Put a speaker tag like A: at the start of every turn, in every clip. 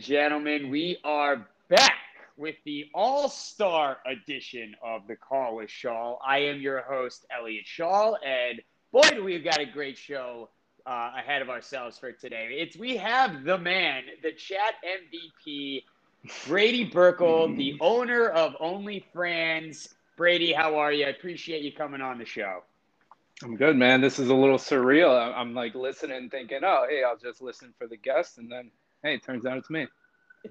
A: All right, ladies and gentlemen, we are back with the All Star edition of the Call with Schall. I am your host, Elliot Schall, and boy, do we have got a great show uh, ahead of ourselves for today. It's we have the man, the chat MVP, Brady Burkle, the owner of Only OnlyFrans. Brady, how are you? I appreciate you coming on the show.
B: I'm good, man. This is a little surreal. I'm like listening, thinking, "Oh, hey, I'll just listen for the guest," and then, hey, it turns out it's me.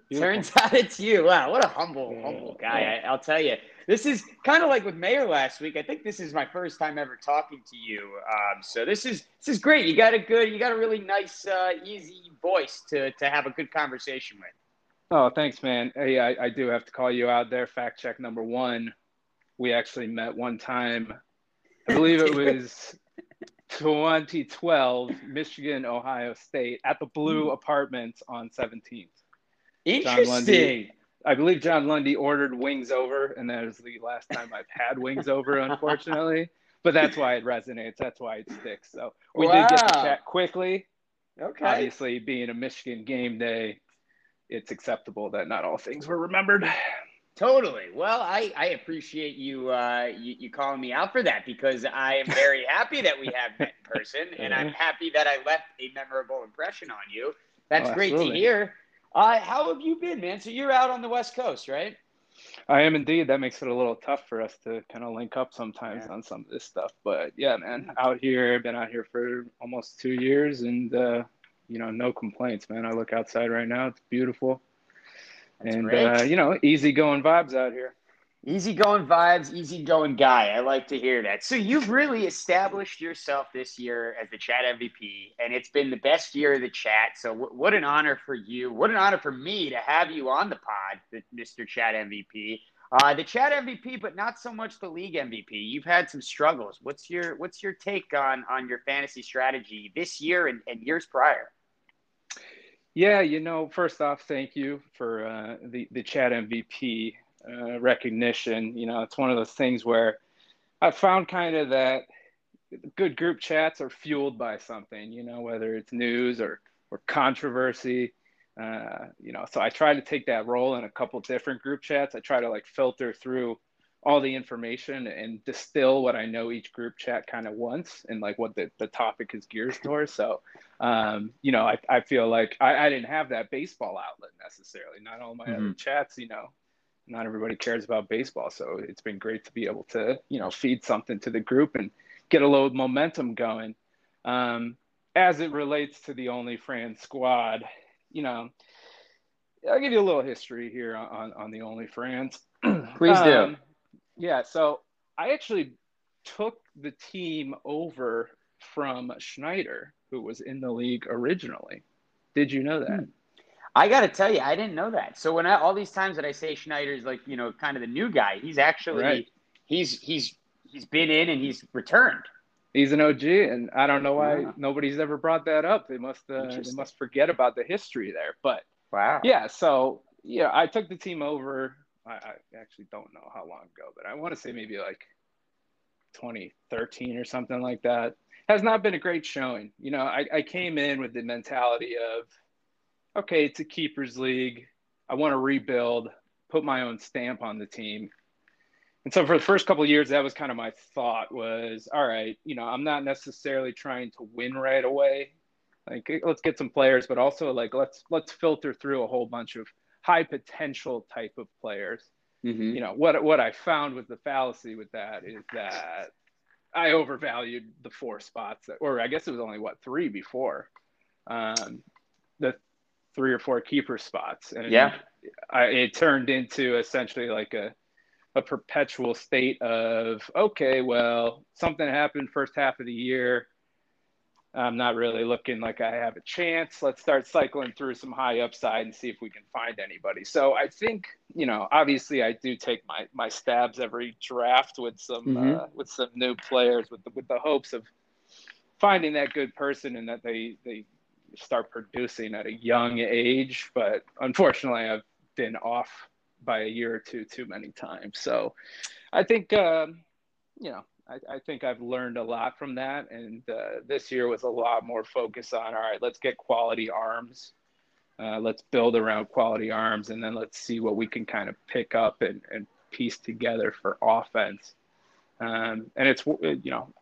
A: Beautiful. Turns out it's you. Wow, what a humble, humble guy. I, will tell you. This is kind of like with Mayor last week. I think this is my first time ever talking to you. Um, so this is this is great. You got a good, you got a really nice, uh, easy voice to to have a good conversation with.
B: Oh, thanks, man. Hey, I, I do have to call you out there. Fact check number one. We actually met one time I believe it was 2012, Michigan, Ohio State, at the Blue hmm. Apartments on 17th.
A: Interesting. Lundy,
B: I believe John Lundy ordered wings over, and that is the last time I've had wings over, unfortunately. but that's why it resonates. That's why it sticks. So we wow. did get to chat quickly.
A: Okay.
B: Obviously, being a Michigan game day, it's acceptable that not all things were remembered.
A: Totally. Well, I, I appreciate you, uh, you, you calling me out for that because I am very happy that we have met in person, and I'm happy that I left a memorable impression on you. That's oh, great to hear. Uh, how have you been, man? So you're out on the West Coast, right?
B: I am indeed. That makes it a little tough for us to kind of link up sometimes yeah. on some of this stuff. But yeah, man, out here, been out here for almost two years, and uh, you know, no complaints, man. I look outside right now; it's beautiful. That's and uh, you know, easy going vibes out here.
A: Easy going vibes, easy going guy. I like to hear that. So you've really established yourself this year as the chat MVP, and it's been the best year of the chat. So w- what an honor for you! What an honor for me to have you on the pod, Mr. Chat MVP. Uh, the chat MVP, but not so much the league MVP. You've had some struggles. What's your What's your take on on your fantasy strategy this year and, and years prior?
B: Yeah, you know, first off, thank you for uh, the the chat MVP uh, recognition. You know, it's one of those things where I found kind of that good group chats are fueled by something. You know, whether it's news or or controversy. Uh, you know, so I try to take that role in a couple different group chats. I try to like filter through all the information and distill what I know each group chat kind of wants and like what the, the topic is geared towards. So, um, you know, I, I feel like I, I didn't have that baseball outlet necessarily. Not all my mm-hmm. other chats, you know, not everybody cares about baseball. So it's been great to be able to, you know, feed something to the group and get a little momentum going. Um, as it relates to the Only OnlyFrans squad, you know, I'll give you a little history here on, on the OnlyFrans.
A: Please do. Um,
B: yeah, so I actually took the team over from Schneider, who was in the league originally. Did you know that? Hmm.
A: I got to tell you, I didn't know that. So when I, all these times that I say Schneider's like, you know, kind of the new guy, he's actually right. he's he's he's been in and he's returned.
B: He's an OG, and I don't know why yeah. nobody's ever brought that up. They must uh, they must forget about the history there. But
A: wow,
B: yeah. So yeah, I took the team over I, I actually don't know how long ago, but I want to say maybe like 2013 or something like that. Has not been a great showing. You know, I, I came in with the mentality of, okay, it's a keepers league. I want to rebuild, put my own stamp on the team. And so for the first couple years, that was kind of my thought was, all right, you know, I'm not necessarily trying to win right away. Like let's get some players, but also like let's let's filter through a whole bunch of high potential type of players. Mm-hmm. You know what what I found with the fallacy with that is that I overvalued the four spots that, or I guess it was only what three before, um, the three or four keeper spots,
A: and yeah,
B: I, it turned into essentially like a a perpetual state of okay, well, something happened first half of the year. I'm not really looking like I have a chance. Let's start cycling through some high upside and see if we can find anybody. So I think, you know, obviously I do take my my stabs every draft with some mm-hmm. uh, with some new players with the, with the hopes of finding that good person and that they they start producing at a young age. But unfortunately, I've been off by a year or two too many times. So I think, um, you know, I, I, think I've learned a lot from that. And uh, this year was a lot more focus on all right, let's get quality arms Uh, let's build around quality arms, and then let's see what we can kind of pick up and, and piece together for offense. Um, and it's you know,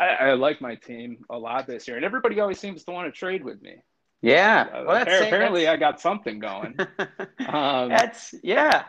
B: I, I, like my team a lot this year, and everybody always seems to want to trade with me.
A: Yeah,
B: uh, well, apparently I got something going.
A: um, that's yeah.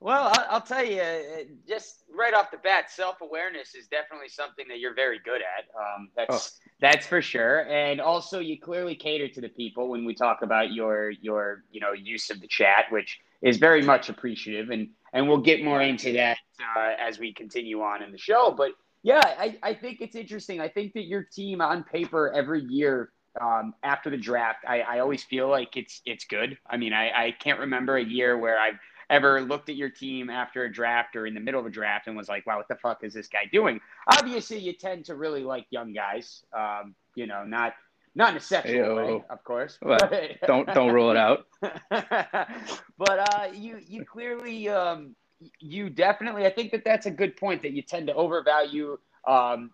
A: Well, I'll, I'll, tell you, uh, just right off the bat, self awareness is definitely something that you're very good at. Um, that's oh. that's for sure, and also you clearly cater to the people when we talk about your your you know use of the chat, which is very much appreciative, and and we'll get more into that uh, as we continue on in the show. But yeah, I, I think it's interesting. I think that your team on paper every year um, after the draft, I, I always feel like it's it's good. I mean, I, I can't remember a year where I've ever looked at your team after a draft or in the middle of a draft and was like, wow, what the fuck is this guy doing? Obviously, you tend to really like young guys. Um, you know, not not in a sexual Ayo. way, of course.
B: Well, don't don't rule it out.
A: but uh, you you clearly um, you definitely I think that that's a good point that you tend to overvalue um,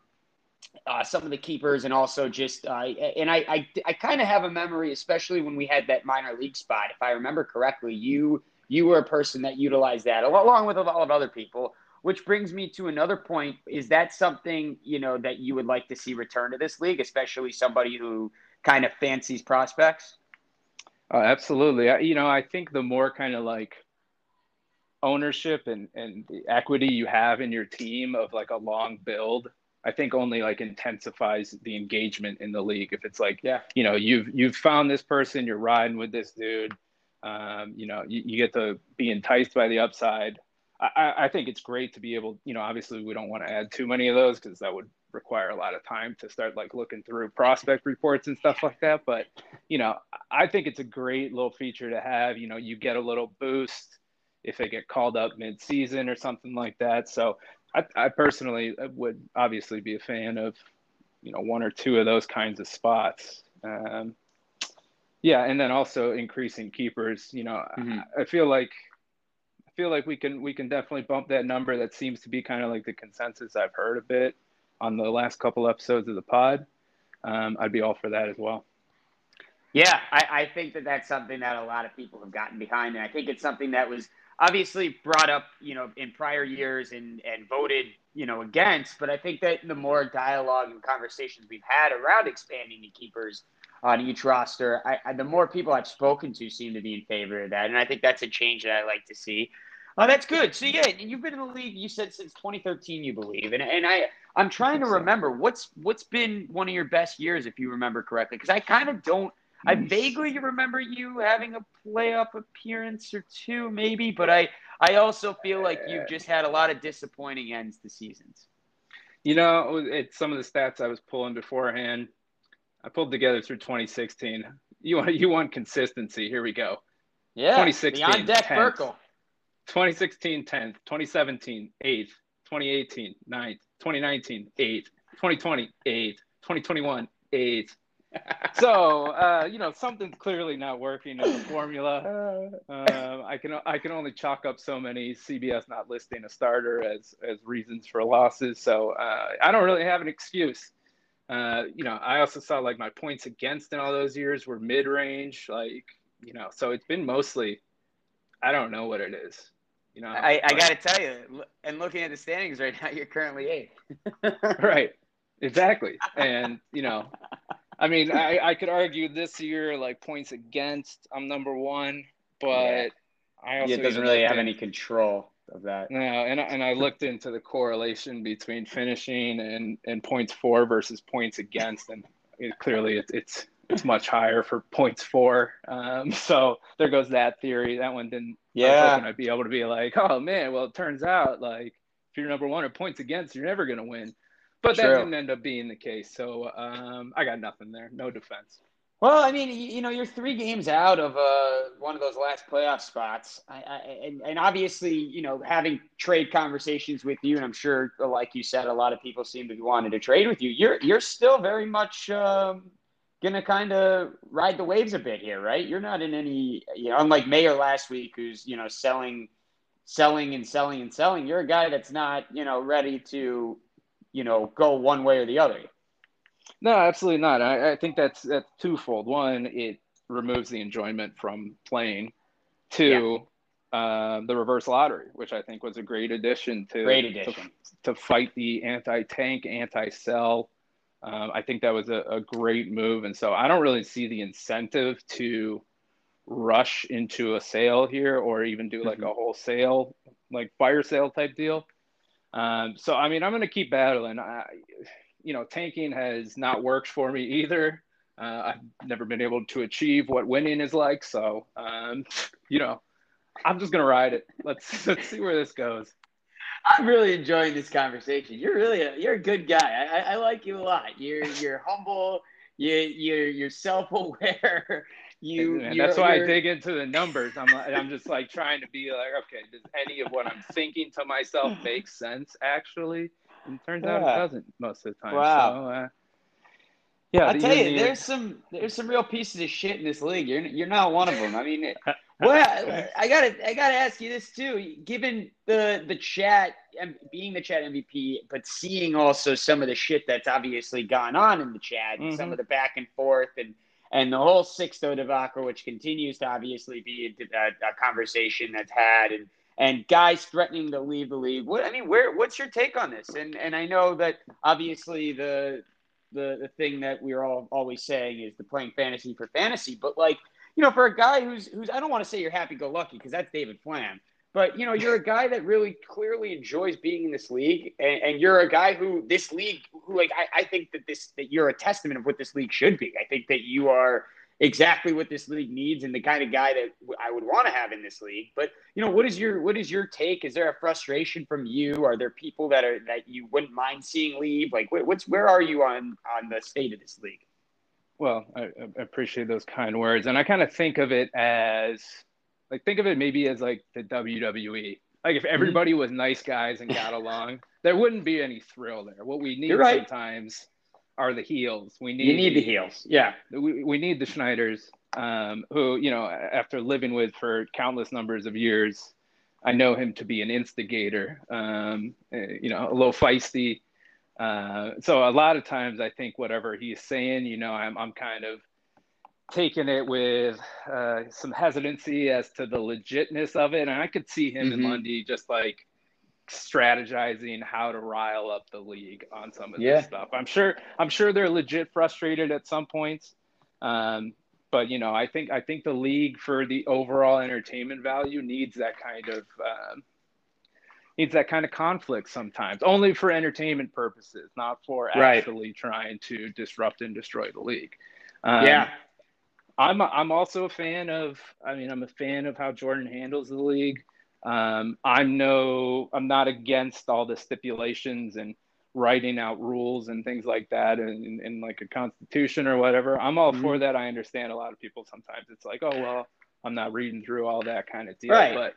A: uh, some of the keepers and also just uh, and I I, I kind of have a memory, especially when we had that minor league spot. If I remember correctly, you you were a person that utilized that along with a lot of other people. Which brings me to another point: is that something you know that you would like to see return to this league, especially somebody who kind of fancies prospects?
B: Oh, absolutely. I, you know, I think the more kind of like ownership and and the equity you have in your team of like a long build I think only like intensifies the engagement in the league. If it's like, yeah, you know, you've you've found this person, you're riding with this dude, um, you know, you, you, get to be enticed by the upside. I, I think it's great to be able, you know, obviously we don't want to add too many of those because that would require a lot of time to start like looking through prospect reports and stuff like that. But, you know, I think it's a great little feature to have. You know, you get a little boost if they get called up mid-season or something like that. So I, I personally would obviously be a fan of, you know, one or two of those kinds of spots. Um, yeah, and then also increasing keepers. You know, mm-hmm. I, I feel like I feel like we can we can definitely bump that number. That seems to be kind of like the consensus I've heard a bit on the last couple episodes of the pod. Um, I'd be all for that as well.
A: Yeah, I, I, think that that's something that a lot of people have gotten behind, and I think it's something that was obviously brought up, you know, in prior years and and voted, you know, against. But I think that the more dialogue and conversations we've had around expanding the keepers on each roster, I, I, the more people I've spoken to seem to be in favor of that, and I think that's a change that I like to see. Oh, that's good. So yeah, you've been in the league. You said since 2013, you believe, and and I I'm trying to remember what's what's been one of your best years, if you remember correctly, because I kind of don't I vaguely remember you having a playoff appearance or two, maybe, but I I also feel like you've just had a lot of disappointing ends to seasons.
B: You know, it's some of the stats I was pulling beforehand. I pulled together through 2016. You want you want consistency? Here we go.
A: Yeah, 2016 beyond deck 10th,
B: 2016 10th, 2017 8th, 2018 9th, 2019 8th, 2020 8th, 2021 8th, so uh, you know something's clearly not working in the formula. Uh, I can I can only chalk up so many CBS not listing a starter as as reasons for losses. So uh, I don't really have an excuse. Uh, you know, I also saw like my points against in all those years were mid range. Like you know, so it's been mostly I don't know what it is. You know,
A: I, I got to tell you, and looking at the standings right now, you're currently eighth.
B: right. Exactly. And you know, I mean, I, I could argue this year, like points against, I'm number one, but yeah. I also
A: it doesn't really have in, any control of that.
B: No, and and I looked into the correlation between finishing and and points for versus points against, and it, clearly it, it's it's much higher for points for. Um, so there goes that theory. That one didn't. Yeah, I I'd be able to be like, oh man, well it turns out like if you're number one or points against, you're never gonna win. But True. that didn't end up being the case. So um, I got nothing there. No defense.
A: Well, I mean, you know, you're three games out of uh, one of those last playoff spots, I, I, and, and obviously, you know, having trade conversations with you, and I'm sure, like you said, a lot of people seem to be wanting to trade with you. You're you're still very much um, gonna kind of ride the waves a bit here, right? You're not in any, you know, unlike Mayor last week, who's you know selling, selling and selling and selling. You're a guy that's not, you know, ready to you know, go one way or the other.
B: No, absolutely not. I, I think that's that's twofold. One, it removes the enjoyment from playing. Two, yeah. uh, the reverse lottery, which I think was a great addition to
A: great addition
B: to, to fight the anti-tank, anti-sell. Um, I think that was a, a great move, and so I don't really see the incentive to rush into a sale here or even do like mm-hmm. a wholesale like fire sale type deal. Um, so I mean, I'm going to keep battling. I, you know, tanking has not worked for me either. Uh, I've never been able to achieve what winning is like. So, um, you know, I'm just gonna ride it. Let's let's see where this goes.
A: I'm really enjoying this conversation. You're really a, you're a good guy. I, I like you a lot. You're you're humble. You you're you're self aware. You,
B: and that's why I dig into the numbers. I'm I'm just like trying to be like, okay, does any of what I'm thinking to myself make sense actually? And turns yeah. out it doesn't most of the time. Wow. So, uh,
A: yeah, I tell you, there's some there's some real pieces of shit in this league. You're you're not one of them. I mean, well, I gotta I gotta ask you this too. Given the the chat and being the chat MVP, but seeing also some of the shit that's obviously gone on in the chat, mm-hmm. some of the back and forth, and and the whole Sixto debacle, which continues to obviously be a, a, a conversation that's had, and and guys threatening to leave the league. What I mean, where what's your take on this? And and I know that obviously the the the thing that we're all always saying is the playing fantasy for fantasy, but like you know, for a guy who's who's I don't want to say you're happy go lucky because that's David Flam. But you know, you're a guy that really clearly enjoys being in this league, and, and you're a guy who this league, who like I, I think that this that you're a testament of what this league should be. I think that you are exactly what this league needs and the kind of guy that I would want to have in this league. But you know, what is your what is your take? Is there a frustration from you? Are there people that are that you wouldn't mind seeing leave? Like, what's where are you on on the state of this league?
B: Well, I, I appreciate those kind words, and I kind of think of it as like think of it maybe as like the WWE. Like if mm-hmm. everybody was nice guys and got along, there wouldn't be any thrill there. What we need right. sometimes are the heels. We need
A: you need the heels. Yeah,
B: we, we need the Schneiders, um, who you know after living with for countless numbers of years, I know him to be an instigator. Um, eh, you know, a little feisty. Uh, so a lot of times I think whatever he's saying, you know, I'm I'm kind of taking it with uh, some hesitancy as to the legitness of it, and I could see him mm-hmm. and Lundy just like strategizing how to rile up the league on some of yeah. this stuff. I'm sure I'm sure they're legit frustrated at some points. Um, but you know, I think I think the league for the overall entertainment value needs that kind of um, needs that kind of conflict sometimes, only for entertainment purposes, not for right. actually trying to disrupt and destroy the league.
A: Um, yeah,
B: I'm I'm also a fan of. I mean, I'm a fan of how Jordan handles the league. Um, I'm no, I'm not against all the stipulations and writing out rules and things like that in, in, like a constitution or whatever. I'm all mm-hmm. for that. I understand a lot of people sometimes it's like, oh well, I'm not reading through all that kind of deal. Right. But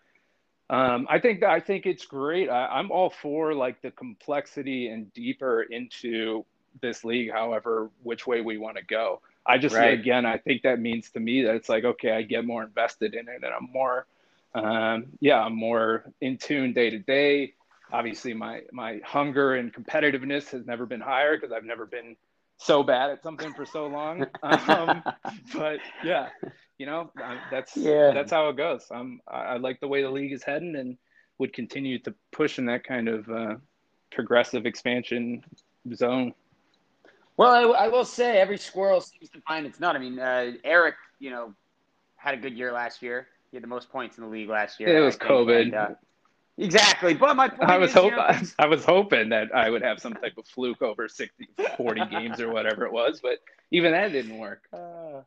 B: um, I think I think it's great. I, am all for like the complexity and deeper into this league, however, which way we want to go. I just right. again, I think that means to me that it's like, okay, I get more invested in it and I'm more um, yeah, I'm more in tune day to day. Obviously, my my hunger and competitiveness has never been higher because I've never been so bad at something for so long. Um, but yeah, you know, that's yeah. that's how it goes. I'm I, I, like the way the league is heading and would continue to push in that kind of uh, progressive expansion zone.
A: Well, I, I, will say every squirrel seems to find its nut. I mean, uh, Eric, you know, had a good year last year. He had the most points in the league last year.
B: It was COVID. And, uh,
A: exactly. But my point
B: I was hoping
A: you know,
B: I was hoping that I would have some type of fluke over 60, 40 games or whatever it was, but even that didn't work. Uh,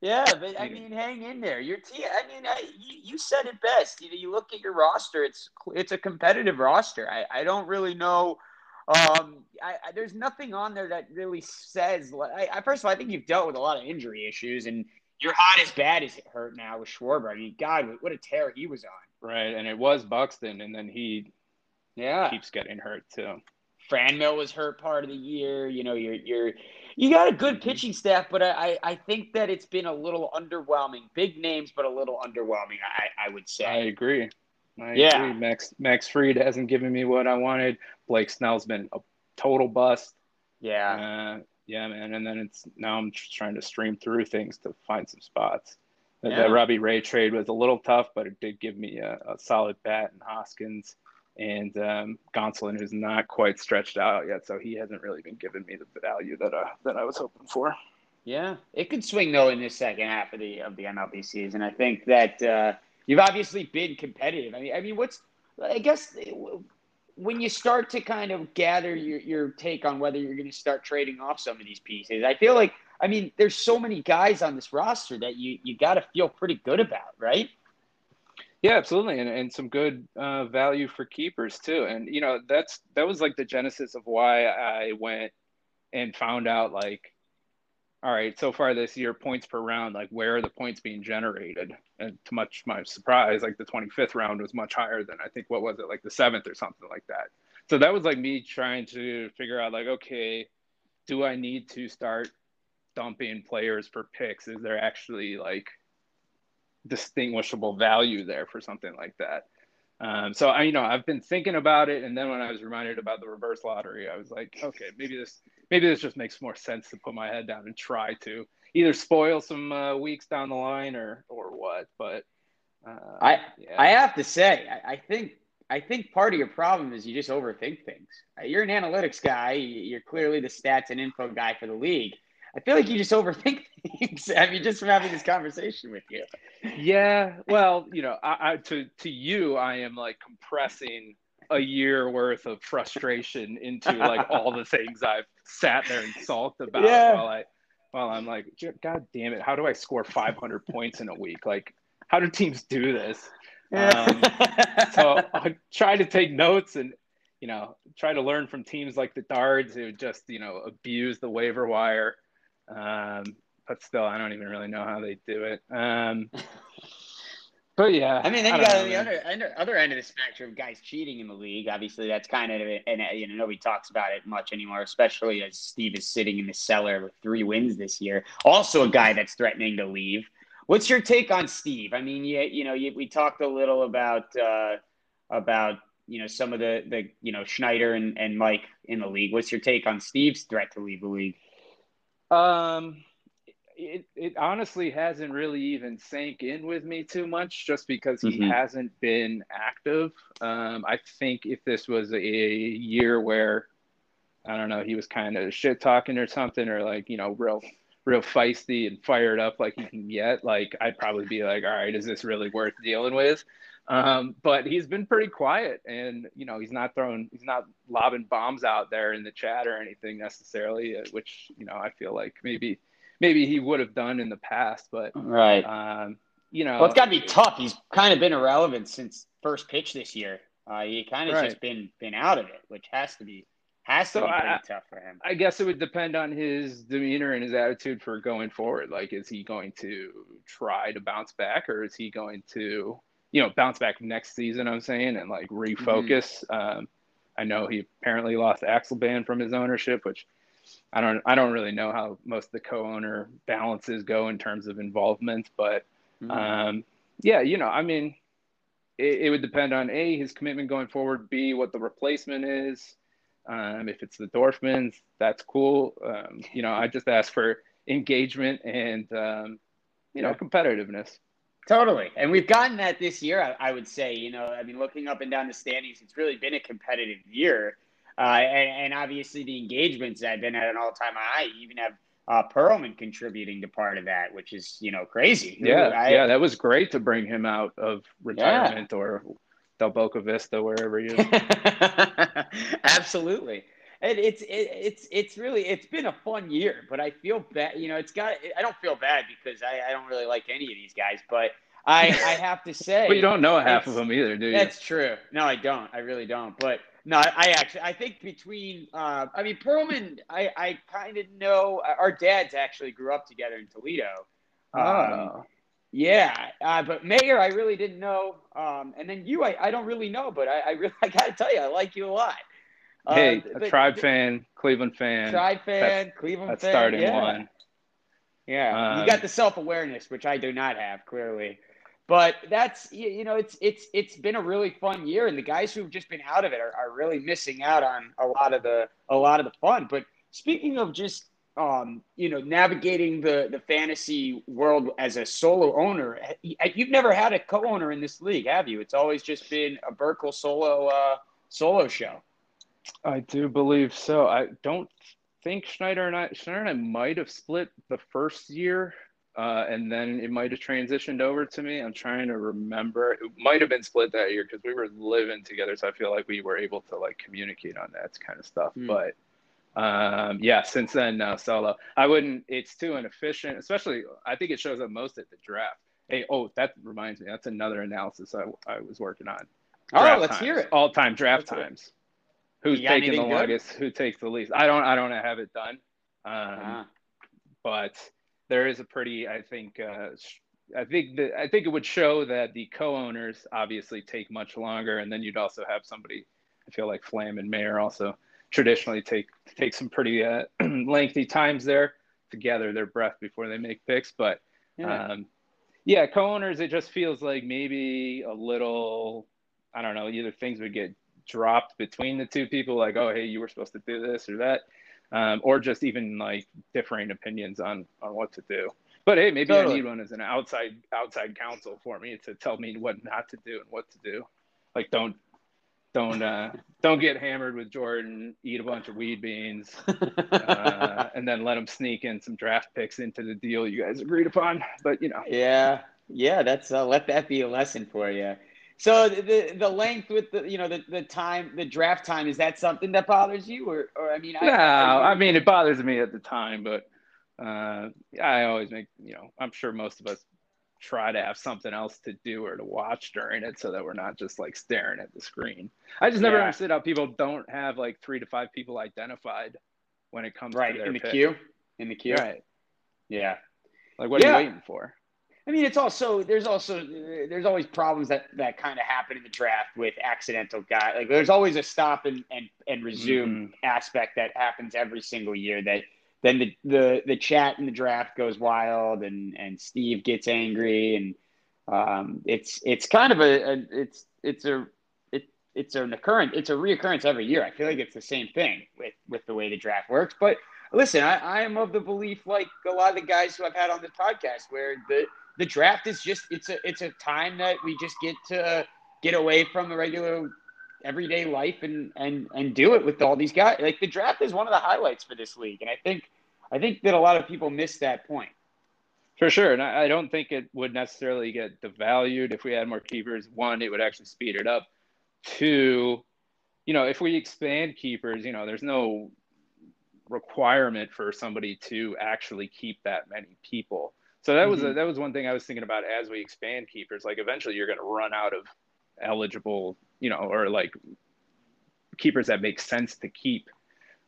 A: yeah, but I mean, hang in there. Your team. I mean, I, you, you said it best. You know, you look at your roster. It's it's a competitive roster. I, I don't really know. Um, I, I, there's nothing on there that really says. I, I, first of all, I think you've dealt with a lot of injury issues, and you're hot as bad as it hurt now with Schwarber. I mean, God, what a tear he was on.
B: Right, and it was Buxton, and then he,
A: yeah,
B: keeps getting hurt too.
A: Franmil was hurt part of the year. You know, you're you're you got a good pitching staff, but I I think that it's been a little underwhelming. Big names, but a little underwhelming. I I would say. I
B: agree. I yeah. agree. Max Max Fried hasn't given me what I wanted. Blake Snell's been a total bust.
A: Yeah.
B: Uh, yeah, man. And then it's now I'm just trying to stream through things to find some spots. The,
A: Yeah.
B: the Robbie Ray trade was a little tough, but it did give me a, a solid bat in Hoskins and um, Gonsolin, who's not quite stretched out yet, so he hasn't really been giving me the value that I, that I was hoping for.
A: Yeah, it could swing though in the second half of the of the MLB season. I think that uh, you've obviously been competitive. I mean, I mean, what's I guess when you start to kind of gather your, your take on whether you're going to start trading off some of these pieces, I feel like I mean, there's so many guys on this roster that you you got to feel pretty good about, right?
B: Yeah, absolutely, and, and some good uh, value for keepers too. And you know, that's that was like the genesis of why I went and found out like, all right, so far this year, points per round, like where are the points being generated? And to much my surprise, like the 25th round was much higher than I think what was it like the seventh or something like that. So that was like me trying to figure out like, okay, do I need to start dumping players for picks? Is there actually like distinguishable value there for something like that. Um, so I, you know, I've been thinking about it, and then when I was reminded about the reverse lottery, I was like, okay, maybe this, maybe this just makes more sense to put my head down and try to either spoil some uh, weeks down the line or or what. But uh,
A: I
B: yeah.
A: I have to say, I, I think I think part of your problem is you just overthink things. You're an analytics guy. You're clearly the stats and info guy for the league. I feel like you just overthink things. I mean, just from having this conversation with you.
B: Yeah, well, you know, I, I to to you, I am like compressing a year worth of frustration into like all the things I've sat there and sulked about
A: Yeah.
B: while I while I'm like, God damn it, how do I score 500 points in a week? Like, how do teams do this? Um, So I try to take notes and you know try to learn from teams like the Dards who just you know abuse the waiver wire. Um, but still, I don't even really know how they do it. Um, but yeah,
A: I mean, then you got
B: know,
A: the
B: man.
A: other, other other end of the spectrum, guys cheating in the league. Obviously, that's kind of and you know nobody talks about it much anymore, especially as Steve is sitting in the cellar with three wins this year. Also, a guy that's threatening to leave. What's your take on Steve? I mean, you, you know, you, we talked a little about uh, about you know some of the the you know Schneider and, and Mike in the league. What's your take on Steve's threat to leave the league?
B: Um, it, it honestly hasn't really even sank in with me too much just because he
A: Mhm.
B: hasn't been active. Um, I think if this was a year where, I don't know, he was kind of shit talking or something, or like, you know, real, real feisty and fired up like he can get, like, I'd probably be like, all right, is this really worth dealing with? Um, but he's been pretty quiet and, you know, he's not throwing, he's not lobbing bombs out there in the chat or anything necessarily, uh, which, you know, I feel like maybe, maybe he would have done in the past, but,
A: Right.
B: um, you know,
A: Well, it's got to be tough. He's kind of been irrelevant since first pitch this year. Uh, he kind of
B: Right.
A: just been been out of it, which has to be has to
B: So
A: be pretty
B: I-
A: tough for him.
B: I guess it would depend on his demeanor and his attitude for going forward. Like, is he going to try to bounce back, or is he going to, you know, bounce back next season? I'm saying and like refocus. Um, I know he apparently lost Axelband from his ownership, which I don't. I don't really know how most of the co-owner balances go in terms of involvement, but
A: Mhm.
B: um, yeah, you know, I mean, it, it would depend on a his commitment going forward, b what the replacement is. Um, if it's the Dorfmans, that's cool. Um, you know, I just ask for engagement and um, you know competitiveness.
A: Totally. And we've gotten that this year, I, I would say. You know, I mean, looking up and down the standings, it's really been a competitive year. Uh, and, and obviously, the engagements have been at an all time high. You even have uh, Perlman contributing to part of that, which is, you know, crazy.
B: Yeah,
A: I-
B: yeah, that was great to bring him out of retirement or Del Boca Vista, wherever he is.
A: Absolutely. And it's it, it's it's really it's been a fun year, but I feel bad. You know, it's got. I don't feel bad because I, I don't really like any of these guys, but I I have to say.
B: but you don't know half of them either, do you?
A: That's true. No, I don't. I really don't. But no, I, I actually I think between uh, I mean Perlman, I I kind of know our dads actually grew up together in Toledo. Um,
B: Oh.
A: yeah, uh, but Mayor, I really didn't know. Um, and then you, I, I don't really know, but I, I really I gotta tell you, I like you a lot. Uh,
B: hey, a
A: but-
B: Tribe fan, Cleveland fan.
A: Tribe fan, Cleveland
B: That's
A: fan.
B: starting
A: yeah.
B: one.
A: Yeah,
B: Um,
A: you got the self awareness, which I do not have clearly. But that's you you know it's it's it's been a really fun year, and the guys who've just been out of it are, are really missing out on a lot of the a lot of the fun. But speaking of just um, you know, navigating the the fantasy world as a solo owner. You've never had a co-owner in this league, have you? It's always just been a Burkle solo uh, solo show.
B: I do believe so. I don't think Schneider and I Schneider and I might have split the first year, uh, and then it might have transitioned over to me. I'm trying to remember. It might have been split that year because we were living together, so I feel like we were able to like communicate on that kind of stuff. Mm. But um, yeah, since then now solo. I wouldn't. It's too inefficient, especially. I think it shows up most at the draft. Hey, oh, that reminds me. That's another analysis I, I was working on.
A: All right, let's times, hear it.
B: All time draft let's times. Who's taking the longest? Who takes the least? I don't. I don't have it done. Um, uh-huh. But there is a pretty. I think. Uh, I think that I think it would show that the co-owners obviously take much longer, and then you'd also have somebody. I feel like Flam and Mayor also traditionally take take some pretty uh, lengthy times there to gather their breath before they make picks. But yeah. Um, yeah, co-owners, it just feels like maybe a little, I don't know, either things would get dropped between the two people, like, oh, hey, you were supposed to do this or that, um, or just even like differing opinions on on what to do. But hey, maybe totally. I need one as an outside outside counsel for me to tell me what not to do and what to do. Like, don't don't uh, don't get hammered with Jordan. Eat a bunch of weed beans, uh, and then let him sneak in some draft picks into the deal you guys agreed upon. But you know,
A: yeah, yeah, that's uh, let that be a lesson for you. So the the length with the you know the, the time the draft time is that something that bothers you or or I mean
B: I, no I, I mean it bothers me at the time but uh, I always make you know I'm sure most of us try to have something else to do or to watch during it so that we're not just like staring at the screen. I just never yeah. understood how people don't have like three to five people identified when it comes
A: right
B: to
A: in
B: the
A: pick. queue. In the queue. Right. Yeah.
B: Like what yeah. are you waiting for?
A: I mean, it's also there's also there's always problems that that kind of happen in the draft with accidental guy. Like there's always a stop and and, and resume mm-hmm. aspect that happens every single year that then the, the the chat in the draft goes wild and and Steve gets angry and um, it's it's kind of a, a, it's it's a it, it's an occurrence it's a reoccurrence every year. I feel like it's the same thing with with the way the draft works. But listen, I, I am of the belief like a lot of the guys who I've had on this podcast where the the draft is just it's a it's a time that we just get to get away from the regular everyday life and and and do it with all these guys. Like the draft is one of the highlights for this league, and I think I think that a lot of people miss that point.
B: For sure, and I don't think it would necessarily get devalued if we had more keepers. One, it would actually speed it up. Two, you know, if we expand keepers, you know, there's no requirement for somebody to actually keep that many people. So that was mm-hmm. a, that was one thing I was thinking about as we expand keepers. Like eventually, you're going to run out of eligible you know, or like keepers that make sense to keep.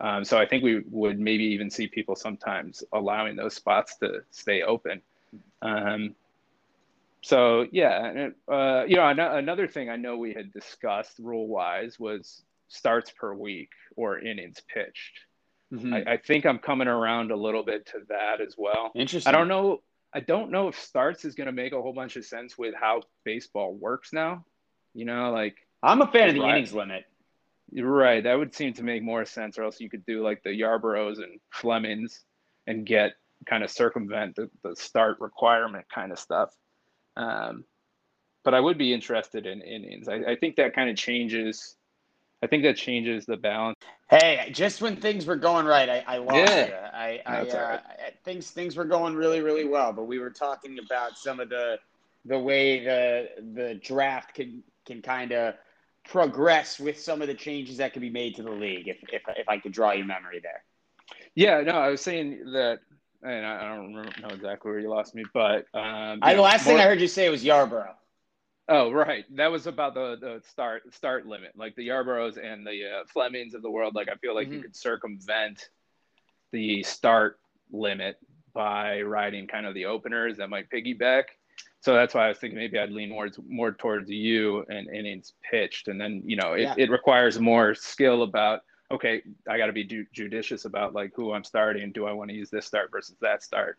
B: Um, so I think we would maybe even see people sometimes allowing those spots to stay open. Um, so yeah, uh, you know, another thing I know we had discussed rule wise was starts per week or innings pitched. Mm-hmm. I, I, think I'm coming around a little bit to that as well.
A: Interesting.
B: I don't know. I don't know if starts is going to make a whole bunch of sense with how baseball works now. You know, like
A: I'm a fan of the right. innings limit.
B: Right. That would seem to make more sense, or else you could do like the Yarbroughs and Flemings and get kind of circumvent the, the start requirement kind of stuff. Um, but I would be interested in innings. I, I think that kind of changes. I think that changes the balance.
A: Hey, just when things were going right, I, I lost yeah. you. I, I, uh, right. things things were going really really well, but we were talking about some of the the way the the draft can can kind of progress with some of the changes that can be made to the league, if, if, if I could draw your memory there.
B: Yeah, no, I was saying that, and I don't remember, know exactly where you lost me, but um,
A: I, the last more, thing I heard you say was Yarbrough.
B: Oh, right. That was about the, the start start limit, like the Yarbroughs and the uh, Flemings of the world. Like I feel like mm-hmm. you could circumvent the start limit by riding kind of the openers that might piggyback so that's why I was thinking maybe I'd lean more more towards you and innings pitched, and then you know it, yeah. it requires more skill about okay, I got to be ju- judicious about like who I'm starting. Do I want to use this start versus that start?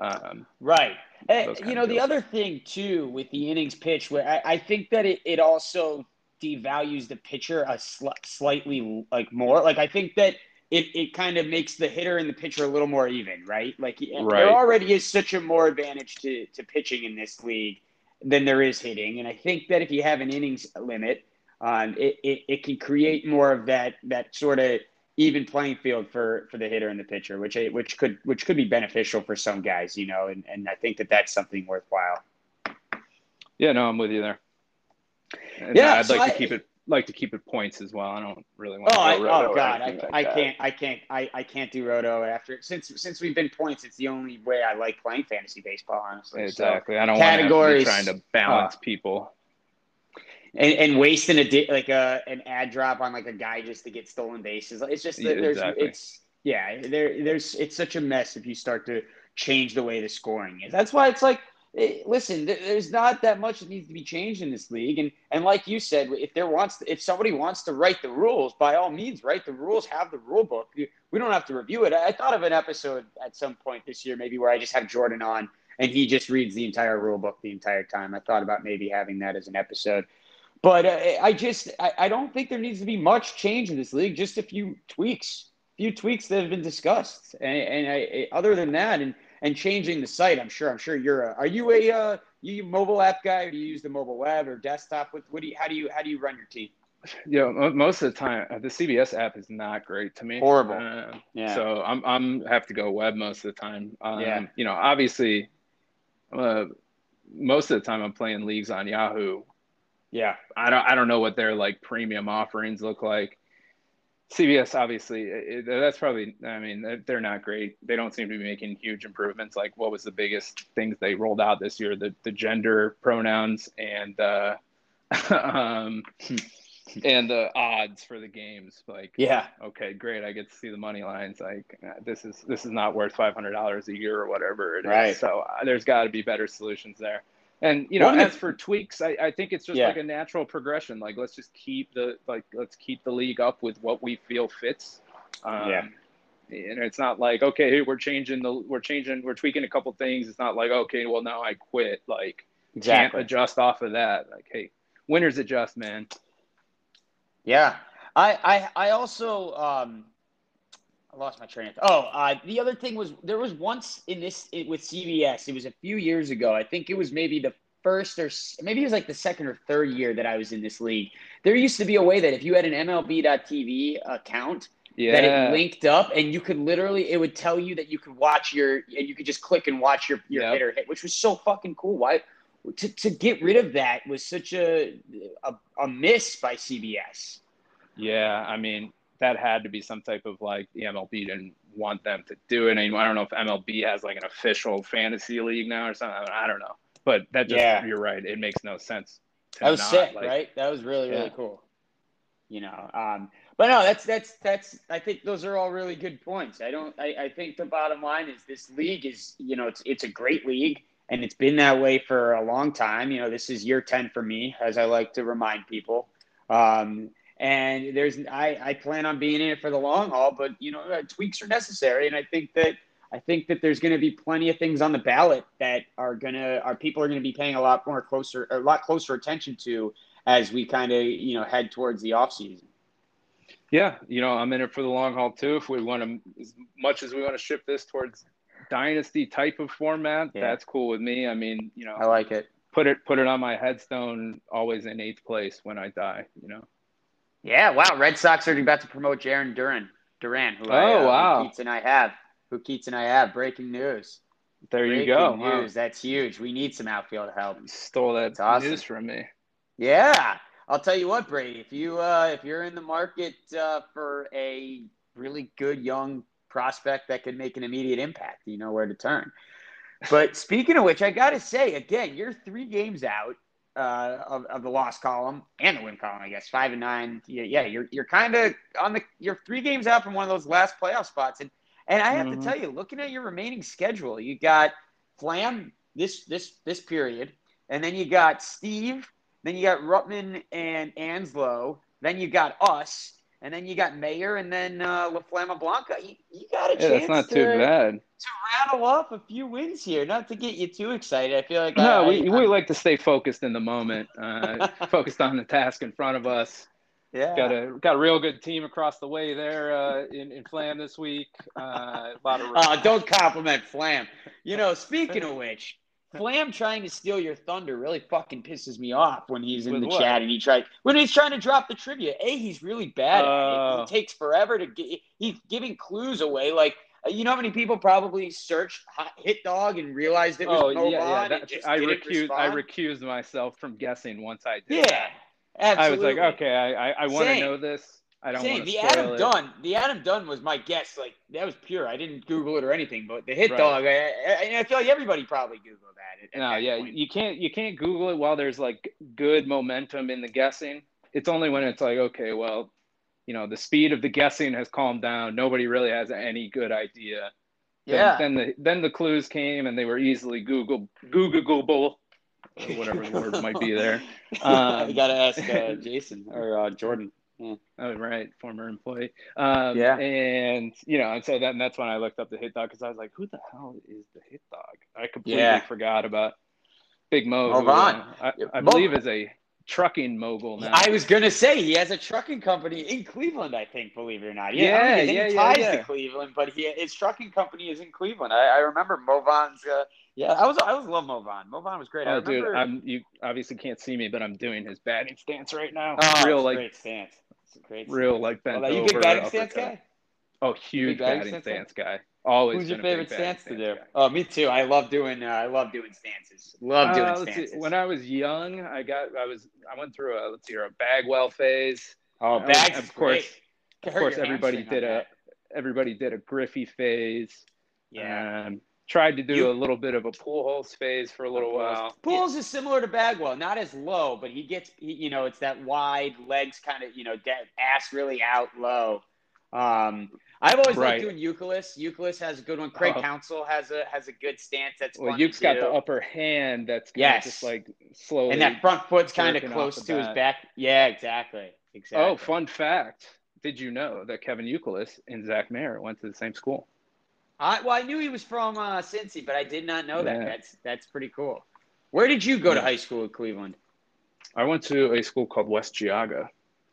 A: Um, right. And, you know the other thing too with the innings pitch, where I, I think that it it also devalues the pitcher a sl- slightly like more. Like I think that it, it kind of makes the hitter and the pitcher a little more even, right? Like
B: Right.
A: there already is such a more advantage to, to pitching in this league than there is hitting. And I think that if you have an innings limit, um, it, it, it can create more of that that sort of even playing field for for the hitter and the pitcher, which I- which could which could be beneficial for some guys, you know. And, and I think that that's something worthwhile.
B: Yeah, no, I'm with you there. And
A: Yeah,
B: I'd
A: so
B: like
A: I-
B: to keep it like to keep it points as well. I don't really want
A: Oh,
B: to
A: I,
B: go roto
A: oh God, I,
B: like
A: I can't, I can't, I, I can't do roto after since since we've been points. It's the only way I like playing fantasy baseball, honestly. So-
B: Exactly. I don't want to trying to balance uh, people.
A: And, and wasting a di- like a an ad drop on like a guy just to get stolen bases. It's just
B: Yeah,
A: there's
B: exactly.
A: it's yeah there there's it's such a mess if you start to change the way the scoring is. That's why it's like eh, listen, th- there's not that much that needs to be changed in this league, and and like you said, if there wants if somebody wants to write the rules, by all means, write the rules, have the rule book. We don't have to review it. I thought of an episode at some point this year, maybe where I just have Jordan on and he just reads the entire rule book the entire time. I thought about maybe having that as an episode. But uh, I just I, I don't think there needs to be much change in this league. Just a few tweaks, few tweaks that have been discussed, and, and I, other than that, and and changing the site. I'm sure I'm sure you're a. Are you a uh, you mobile app guy, or do you use the mobile web or desktop? What what do you how do you how do you run your team?
B: Yeah, mo- most of the time uh, the CBS app is not great to me.
A: Horrible.
B: Uh,
A: Yeah.
B: So I'm I'm have to go web most of the time. Um,
A: Yeah.
B: You know, obviously, uh, most of the time I'm playing leagues on Yahoo.
A: Yeah.
B: I don't I don't know what their like premium offerings look like. CBS obviously it, that's probably I mean they're- not great. They don't seem to be making huge improvements. Like what was the biggest things they rolled out this year? The the gender pronouns and uh, um, and the odds for the games. Like
A: Yeah.
B: okay, great. I get to see the money lines. Like uh, this is this is not worth five hundred dollars a year or whatever it is.
A: Right.
B: So uh, there's got to be better solutions there. And you know, as for tweaks, I, I think it's just
A: Yeah.
B: like a natural progression. Like let's just keep the like let's keep the league up with what we feel fits. Um,
A: Yeah.
B: And it's not like okay, hey, we're changing the we're changing we're tweaking a couple things. It's not like okay, well now I quit. Like
A: Exactly.
B: can't adjust off of that. Like hey, winners adjust, man.
A: Yeah. I I I also um lost my train of thought. Oh, uh, the other thing was there was once in this it, with CBS. It was a few years ago. I think it was maybe the first or maybe it was like the second or third year that I was in this league. There used to be a way that if you had an MLB.TV account,
B: Yeah.
A: that it linked up, and you could literally it would tell you that you could watch your and you could just click and watch your your
B: Yep.
A: hitter hit, which was so fucking cool. Why? To, to get rid of that was such a, a a miss by CBS.
B: Yeah, I mean that had to be some type of like the MLB didn't want them to do it anymore. I don't know if MLB has like an official fantasy league now or something. I don't know, but that just
A: Yeah.
B: you're right. It makes no sense.
A: That was
B: not,
A: sick,
B: like-
A: right? That was really really
B: Yeah.
A: cool. You know, um, but no, that's that's that's. I think those are all really good points. I don't. I, I think the bottom line is this league is you know it's it's a great league and it's been that way for a long time. You know, this is year ten for me, as I like to remind people. Um, and there's I, I plan on being in it for the long haul, but you know uh, tweaks are necessary, and I think that I think that there's going to be plenty of things on the ballot that are gonna our people are going to be paying a lot more closer a lot closer attention to as we kind of you know head towards the off season.
B: Yeah, you know, I'm in it for the long haul too. If we want to, as much as we want to shift this towards dynasty type of format,
A: Yeah.
B: that's cool with me. I mean, you know,
A: I like it.
B: put it put it on my headstone. Always in eighth place when I die. You know.
A: Yeah, wow. Red Sox are about to promote Jarren Duran. Duran, who I,
B: Oh,
A: uh,
B: wow.
A: who Keats and I have. Who Keats and I have. Breaking news.
B: There you
A: Breaking
B: go. Wow.
A: News. That's huge. We need some outfield help.
B: Stole that
A: That's awesome.
B: news from me.
A: Yeah, I'll tell you what, Brady. If you uh, if you're in the market uh, for a really good young prospect that could make an immediate impact, you know where to turn. But speaking of which, I got to say again, you're three games out uh, of, of the loss column and the win column, I guess. Five and nine. Yeah, yeah you're you're kind of on the you're three games out from one of those last playoff spots, and and I have
B: Mhm.
A: to tell you, looking at your remaining schedule, you got Flam this this this period, and then you got Steve, then you got Rutman and Anslow, then you got us, and then you got Mayer, and then uh, La Flama Blanca. You, you got a
B: Yeah,
A: chance
B: that's not
A: to,
B: too bad.
A: to rattle off a few wins here. Not to get you too excited. I feel like
B: No,
A: I,
B: we,
A: I,
B: we like to stay focused in the moment, uh, focused on the task in front of us.
A: Yeah.
B: Got a got a real good team across the way there uh, in in Flam this week. Uh, a lot of
A: Uh, don't compliment Flam. You know, speaking of which, Flam trying to steal your thunder really fucking pisses me off when he's in
B: With
A: the
B: what?
A: chat and he tried when he's trying to drop the trivia. A, he's really bad at it. It takes forever to get. He's giving clues away. Like uh, you know how many people probably searched hit dog and realized it was
B: oh
A: Mo
B: yeah, yeah. That, I recused I recused myself from guessing once I did.
A: Yeah,
B: that. I was like, okay, I I, I want to know this. I don't
A: Same. The Adam
B: it.
A: Dunn, the Adam Dunn was my guess. Like that was pure. I didn't Google it or anything, but the hit
B: Right.
A: dog, I, I, I feel like everybody probably Googled that. At, at
B: No,
A: that
B: yeah,
A: point.
B: you can't you can't Google it while there's like good momentum in the guessing. It's only when it's like, okay, well, you know, the speed of the guessing has calmed down. Nobody really has any good idea. Then,
A: yeah.
B: Then the then the clues came and they were easily Google Googleable, or whatever the word might be there. Um,
A: gotta ask uh, Jason or uh, Jordan.
B: Oh, right, former employee. Um,
A: Yeah.
B: and you know, and so then that's when I looked up the hit dog because I was like, who the hell is the hit dog? I completely
A: Yeah.
B: forgot about Big Mo. Who,
A: Vaughn.
B: uh, I, I
A: Mo-
B: believe is a trucking mogul now.
A: I was gonna say he has a trucking company in Cleveland. I think, believe it or not. Yeah,
B: Yeah,
A: he
B: yeah,
A: any
B: yeah,
A: ties
B: yeah.
A: to Cleveland, but he his trucking company is in Cleveland. I, I remember Mo Vaughn's. Uh, yeah, I was I always love Mo Vaughn. Movan was great.
B: Oh, dude. I'm you obviously can't see me, but I'm doing his batting stance right now.
A: oh,
B: real like
A: great stance. It's a great.
B: real
A: stance.
B: like bent
A: Well, you
B: over.
A: big batting stance guy?
B: Oh, huge
A: batting
B: batting,
A: stance
B: stance guy. Always.
A: Who's your
B: been a big
A: favorite
B: batting
A: stance to do?
B: guy.
A: Oh, me too. I love doing. Uh, I love doing stances. Love doing
B: Uh, let's see,
A: stances.
B: When I was young, I got I was I went through a let's see, a Bagwell phase.
A: oh,
B: was-
A: bags.
B: of course-. Of course, everybody did a
A: that.
B: everybody did a Griffey phase.
A: Yeah.
B: Um, tried to do
A: You-
B: a little bit of a Pujols phase for a little while.
A: Pujols is similar to Bagwell, not as low, but he gets, he, you know, it's that wide legs kind of, you know, de- ass really out low. Um, I've always
B: Right.
A: liked doing Youkilis. Youkilis has a good one. Craig
B: Oh.
A: Council has a has a good stance. That's
B: Well, Yuke's got the upper hand that's
A: Yes.
B: just like slowly.
A: and that front foot's kind of close to his back. Yeah, exactly. Exactly.
B: oh, fun fact! Did you know that Kevin Youkilis and Zach Mayer went to the same school?
A: I, well, I knew he was from uh, Cincy, but I did not know that.
B: Yeah.
A: That's that's pretty cool. Where did you go to high school in Cleveland?
B: I went to a school called West Geauga,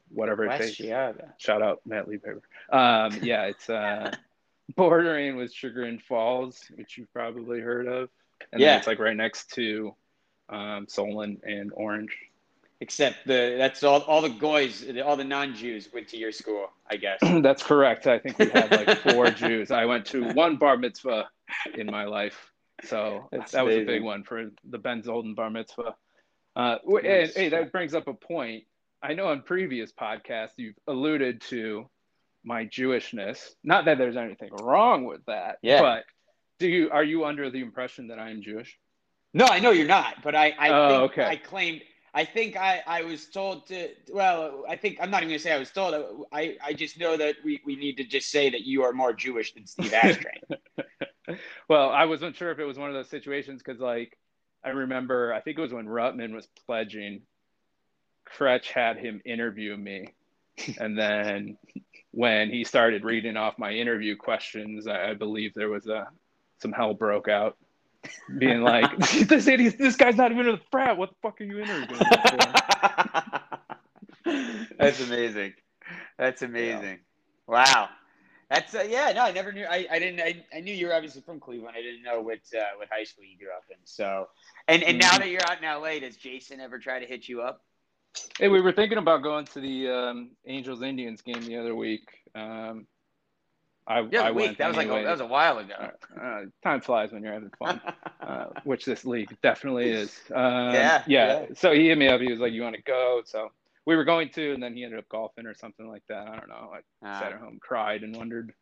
B: whatever it
A: West
B: takes.
A: Geauga.
B: Shout out Matt Liepaper. Um, yeah, it's uh, bordering with Chagrin Falls, which you've probably heard of, and
A: Yeah.
B: then it's like right next to um, Solon and Orange.
A: Except the that's all all the goys, all the non-Jews went to your school, I guess.
B: That's correct. I think we had like four Jews. I went to one bar mitzvah in my life, so
A: That's
B: that was a big one for the Ben Zolden bar mitzvah. Uh,
A: Nice.
B: hey, hey, that brings up a point. I know on previous podcasts you've alluded to my Jewishness. Not that there's anything wrong with that,
A: Yeah.
B: but do you are you under the impression that I am Jewish?
A: No, I know you're not, but I I
B: Oh, okay.
A: I claimed I think I, I was told to well I think I'm not even gonna say I was told I, I just know that we, we need to just say that you are more Jewish than Steve Ashtray.
B: well, I wasn't sure if it was one of those situations because, like, I remember, I think it was when Rutman was pledging, Kretsch had him interview me. and then when he started reading off my interview questions, I, I believe there was a some hell broke out, being like, "This idiot, this guy's not even a frat. What the fuck are you interviewing him?
A: That's amazing. That's amazing. Wow. That's uh, yeah. No, I never knew. I, I didn't. I, I knew you were obviously from Cleveland. I didn't know what uh, what high school you grew up in. So, and and now
B: Mhm.
A: that you're out in LA, does Jason ever try to hit you up?
B: Hey, we were thinking about going to the um, Angels Indians game the other week. Um, I,
A: a week. That was like a, that was a while ago.
B: uh, time flies when you're having fun, uh, which this league definitely is. Um,
A: Yeah,
B: yeah,
A: yeah.
B: So he hit me up. He was like, "You want to go?" So we were going to, and then he ended up golfing or something like that. I don't know. I
A: Uh,
B: sat at home, cried, and wondered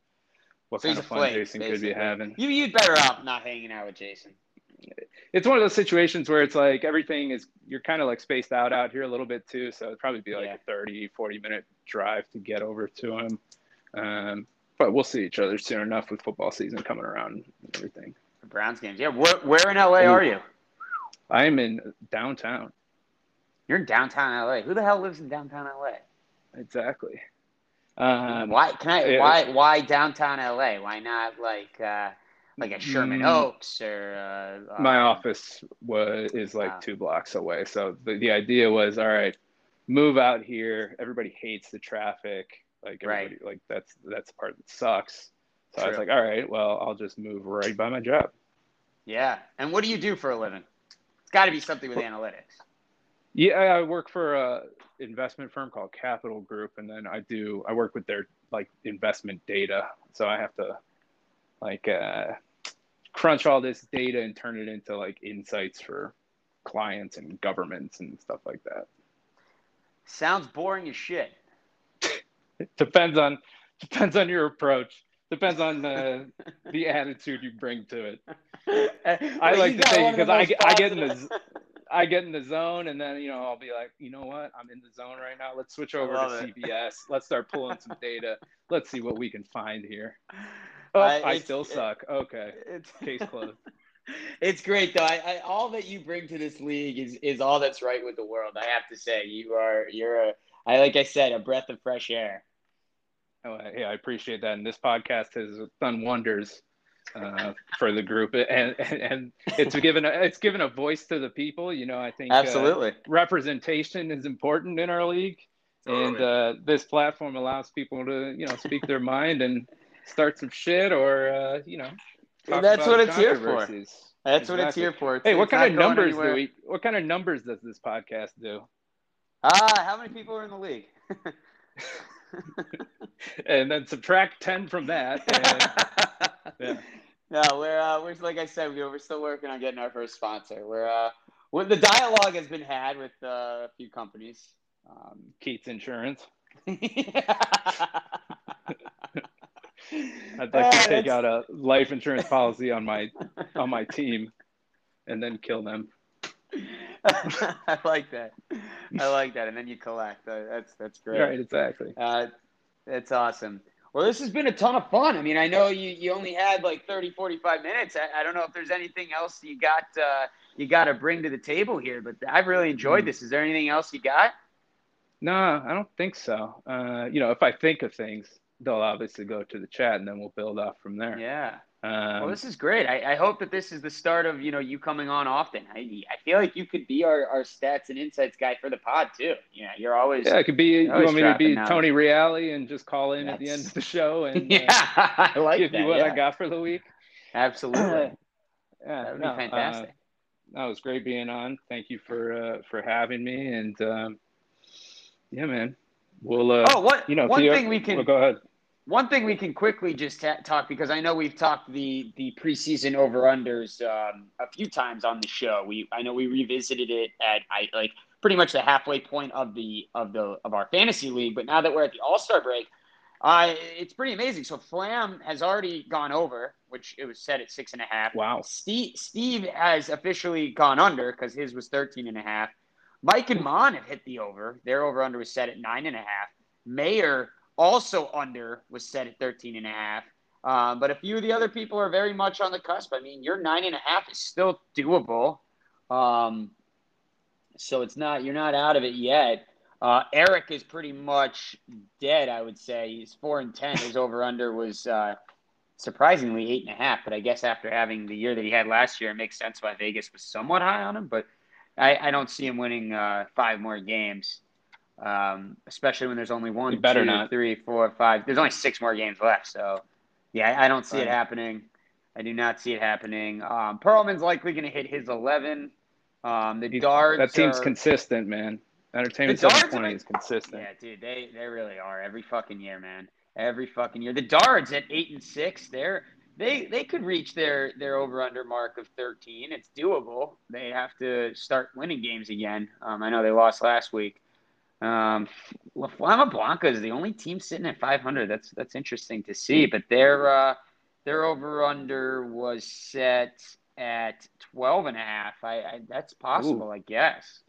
B: what
A: So
B: kind of fun
A: flake,
B: Jason could be having.
A: you you'd better off not hanging out with Jason.
B: It's one of those situations where it's like everything is you're kind of like spaced out out here a little bit too. So it'd probably be like
A: Yeah.
B: a 30, 40 minute drive to get over to him. Um, but we'll see each other soon enough with football season coming around and everything.
A: The Browns games. Yeah. Where, where in LA are you?
B: I am in downtown.
A: You're in downtown LA. Who the hell lives in downtown LA?
B: Exactly. Um,
A: why can I?
B: yeah.
A: Why why downtown LA? Why not like uh, like a Sherman
B: Mm.
A: Oaks or uh,
B: my
A: um,
B: office was is like
A: Wow.
B: two blocks away. So the, the idea was, all right, move out here. Everybody hates the traffic. Like everybody,
A: Right.
B: like that's that's the part that sucks. So I was like, all right, well, I'll just move right by my job.
A: Yeah. And what do you do for a living? It's got to be something with analytics.
B: Yeah, I work for a investment firm called Capital Group, and then I do I work with their like investment data. So I have to like uh, crunch all this data and turn it into like insights for clients and governments and stuff like that.
A: Sounds boring as shit.
B: Depends on depends on your approach. Depends on the the attitude you bring to it. I like to say because I, get- I get in the I get in the zone and then you know I'll be like, you know what? I'm in the zone right now. Let's switch over to
A: it.
B: CBS. Let's start pulling some data. Let's see what we can find here. Oh,
A: I-
B: I, still
A: it-
B: suck. Okay,
A: It's,
B: case closed.
A: it's great though. I, I, all that you bring to this league is is all that's right with the world. I have to say, you are you're a I like I said a breath of fresh air.
B: Oh, yeah, I appreciate that. And this podcast has done wonders uh, for the group, and, and and it's given a, it's given a voice to the people. You know, I think uh,
A: Absolutely.
B: representation is important in our league, and uh, this platform allows people to you know speak their mind and start some shit or uh, you know.
A: That's what it's here for. That's what it's here for. It's-
B: Hey, what kind of numbers do we? What kind of numbers does this podcast do?
A: Ah, how many people are in the league?
B: And then subtract ten from that. And, yeah.
A: No, we're uh, we're like I said, we're, we're still working on getting our first sponsor. We're uh, we the dialogue has been had with uh, a few companies. Um,
B: Keats Insurance. I'd like to take
A: that's-
B: out a life insurance policy on my on my team, and then kill them.
A: I like that. I like that, and then you collect. Uh, that's that's great.
B: Right, exactly.
A: Uh, that's awesome. Well, this has been a ton of fun. I mean, I know you, you only had like 30, 45 minutes. I, I don't know if there's anything else you got uh, you got to bring to the table here, but I've really enjoyed
B: Mm.
A: this. Is there anything else you got?
B: No, I don't think so. Uh, you know, if I think of things, they'll obviously go to the chat, and then we'll build off from there.
A: Yeah.
B: Um,
A: Well, this is great. I, I hope that this is the start of you know you coming on often. I, I feel like you could be our, our stats and insights guy for the pod too. Yeah, you're always
B: yeah, it could be. You want me to be
A: knowledge.
B: Tony Reale and just call in at the end of the show and uh,
A: yeah. I like
B: give
A: that.
B: you what
A: yeah.
B: I got for the week?
A: Absolutely.
B: Yeah,
A: That would
B: no,
A: be fantastic.
B: Uh, no, it was great being on. Thank you for uh, for having me, and um, yeah, man, we'll. Uh,
A: oh, what
B: you know,
A: one
B: you-
A: thing we can
B: well, go ahead.
A: One thing we can quickly just ta- talk because I know we've talked the the preseason over unders um, a few times on the show. We I know we revisited it at I like pretty much the halfway point of the of the of our fantasy league. But now that we're at the All Star break, uh, it's pretty amazing. So Flam has already gone over, which it was set at six and a half.
B: Wow.
A: Steve Steve has officially gone under because his was 13 and a half. Mike and Mon have hit the over. Their over under was set at nine and a half. Mayor also under was set at 13 and a half. Um, but a few of the other people are very much on the cusp. I mean, your nine and a half is still doable. Um, so it's not, you're not out of it yet. Uh, Eric is pretty much dead, I would say. He's four and 10. His over under was, uh, surprisingly eight and a half, but I guess after having the year that he had last year, it makes sense why Vegas was somewhat high on him. But I, I don't see him winning uh, five more games, um, especially when there's only one,
B: better
A: two,
B: not.
A: three, four, five. There's only six more games left, so yeah, I, I don't see it happening. I do not see it happening. Um, Perlman's likely going to hit his 11. Um, the Darts
B: That seems
A: are,
B: consistent, man. Entertainment
A: The Darts
B: 720
A: are-
B: is consistent.
A: yeah, dude, they they really are every fucking year, man. Every fucking year. The Darts at eight and six, they're they they could reach their their over under mark of thirteen. It's doable. They have to start winning games again. Um, I know they lost last week. Um, La Flama Blanca is the only team sitting at five hundred. That's that's interesting to see. But their uh, their over under was set at 12 and a half. I, I that's possible, I guess.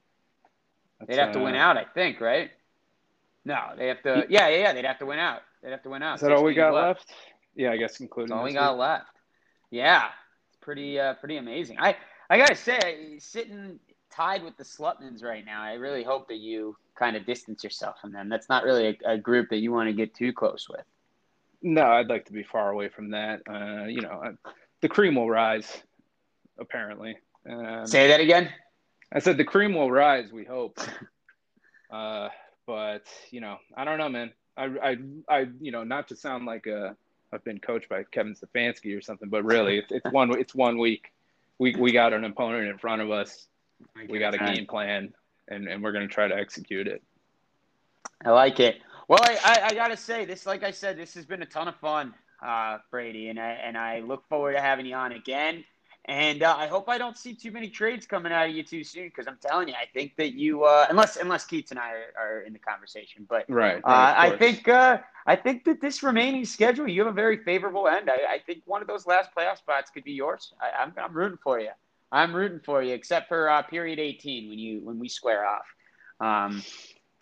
A: They'd
B: That's,
A: have to win
B: uh,
A: out, I think, right? No, they have to. Yeah, yeah, yeah. They'd have to win out. They'd have to win out.
B: Is that all we got left? Yeah, I guess including.
A: That's all we
B: this
A: got left. Yeah, it's pretty, uh, pretty amazing. I, I gotta say, sitting tied with the Slutmans right now, I really hope that you kind of distance yourself from them. That's not really a, a group that you want to get too close with.
B: No, I'd like to be far away from that. Uh, you know, uh, the cream will rise. Apparently, um,
A: Say that again.
B: I said the cream will rise. We hope. Uh, but you know, I don't know, man. I, I, I, you know, don't know, man. I, I, I, you know, not to sound like uh, I've been coached by Kevin Stefanski or something, but really, it's, it's one, it's one week. We, we got an opponent in front of us. We got a game plan, and, and we're going to try to execute it.
A: I like it. Well, I, I, I got to say this, like I said, this has been a ton of fun, uh, Brady, and I, and I look forward to having you on again. And uh, I hope I don't see too many trades coming out of you too soon because I'm telling you, I think that you, uh, unless unless Keats and I are, are, in the conversation, but
B: right,
A: uh, I think uh, I think that this remaining schedule, you have a very favorable end. I, I think one of those last playoff spots could be yours. I, am I'm, I'm rooting for you. I'm rooting for you, except for uh, period 18 when you when we square off. Um,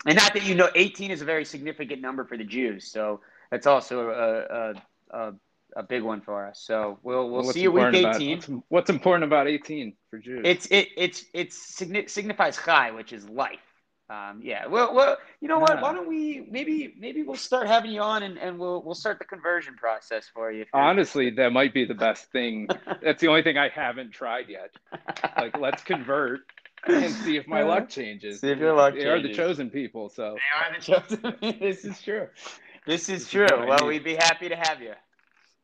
A: and not that you know, 18 is a very significant number for the Jews, so that's also a, a, a a big one for us. So we'll we'll
B: what's
A: see you week eighteen.
B: About, what's, what's, important about eighteen for Jews?
A: It's it it's it's signifies chai, which is life. Um, yeah. Well, well, you know what? Why don't we maybe maybe we'll start having you on and, and we'll we'll start the conversion process for you.
B: Honestly, that might be the best thing. That's the only thing I haven't tried yet. Like, let's convert and see if my luck changes.
A: See if your luck.
B: They
A: changes.
B: are the chosen people, so
A: they are the chosen. this is true. This is true. Well, we'd be happy to have you.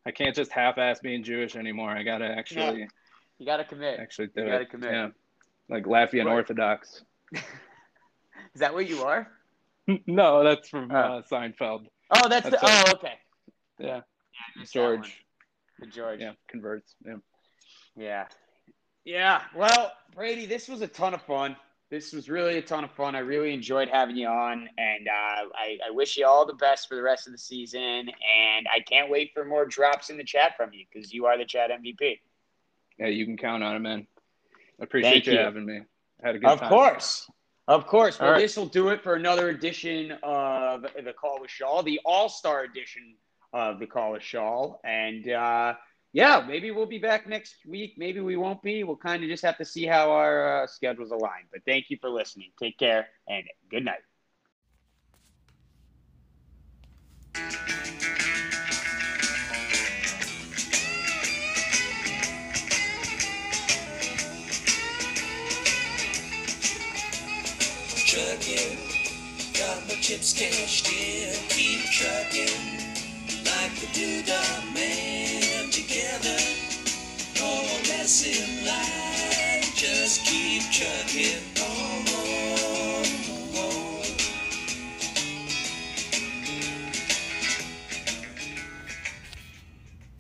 B: I can't just half-ass being Jewish anymore. I gotta actually.
A: Yeah. You gotta commit.
B: Actually, do
A: you gotta commit.
B: Yeah, like Latvian right. Orthodox.
A: Is that what you are?
B: no, that's from oh. uh, Seinfeld.
A: Oh, that's, that's the. Oh, okay.
B: Yeah. yeah George.
A: The George.
B: Yeah, converts. Yeah.
A: Yeah. Yeah. Well, Brady, this was a ton of fun this was really a ton of fun. I really enjoyed having you on, and uh, I, I, wish you all the best for the rest of the season. And I can't wait for more drops in the chat from you because you are the chat MVP.
B: Yeah, you can count on it, man. I appreciate you, you, having me. I had a good
A: of
B: time.
A: Of course. Of course. Well, right. this will do it for another edition of the Call with Schall, the All Star edition of the Call with Schall. And, uh, yeah, maybe we'll be back next week. Maybe we won't be. We'll kind of just have to see how our uh, schedules align. But thank you for listening. Take care and good night. Chips cashed in, keep trucking like the doodah man together. No less in just keep chugging.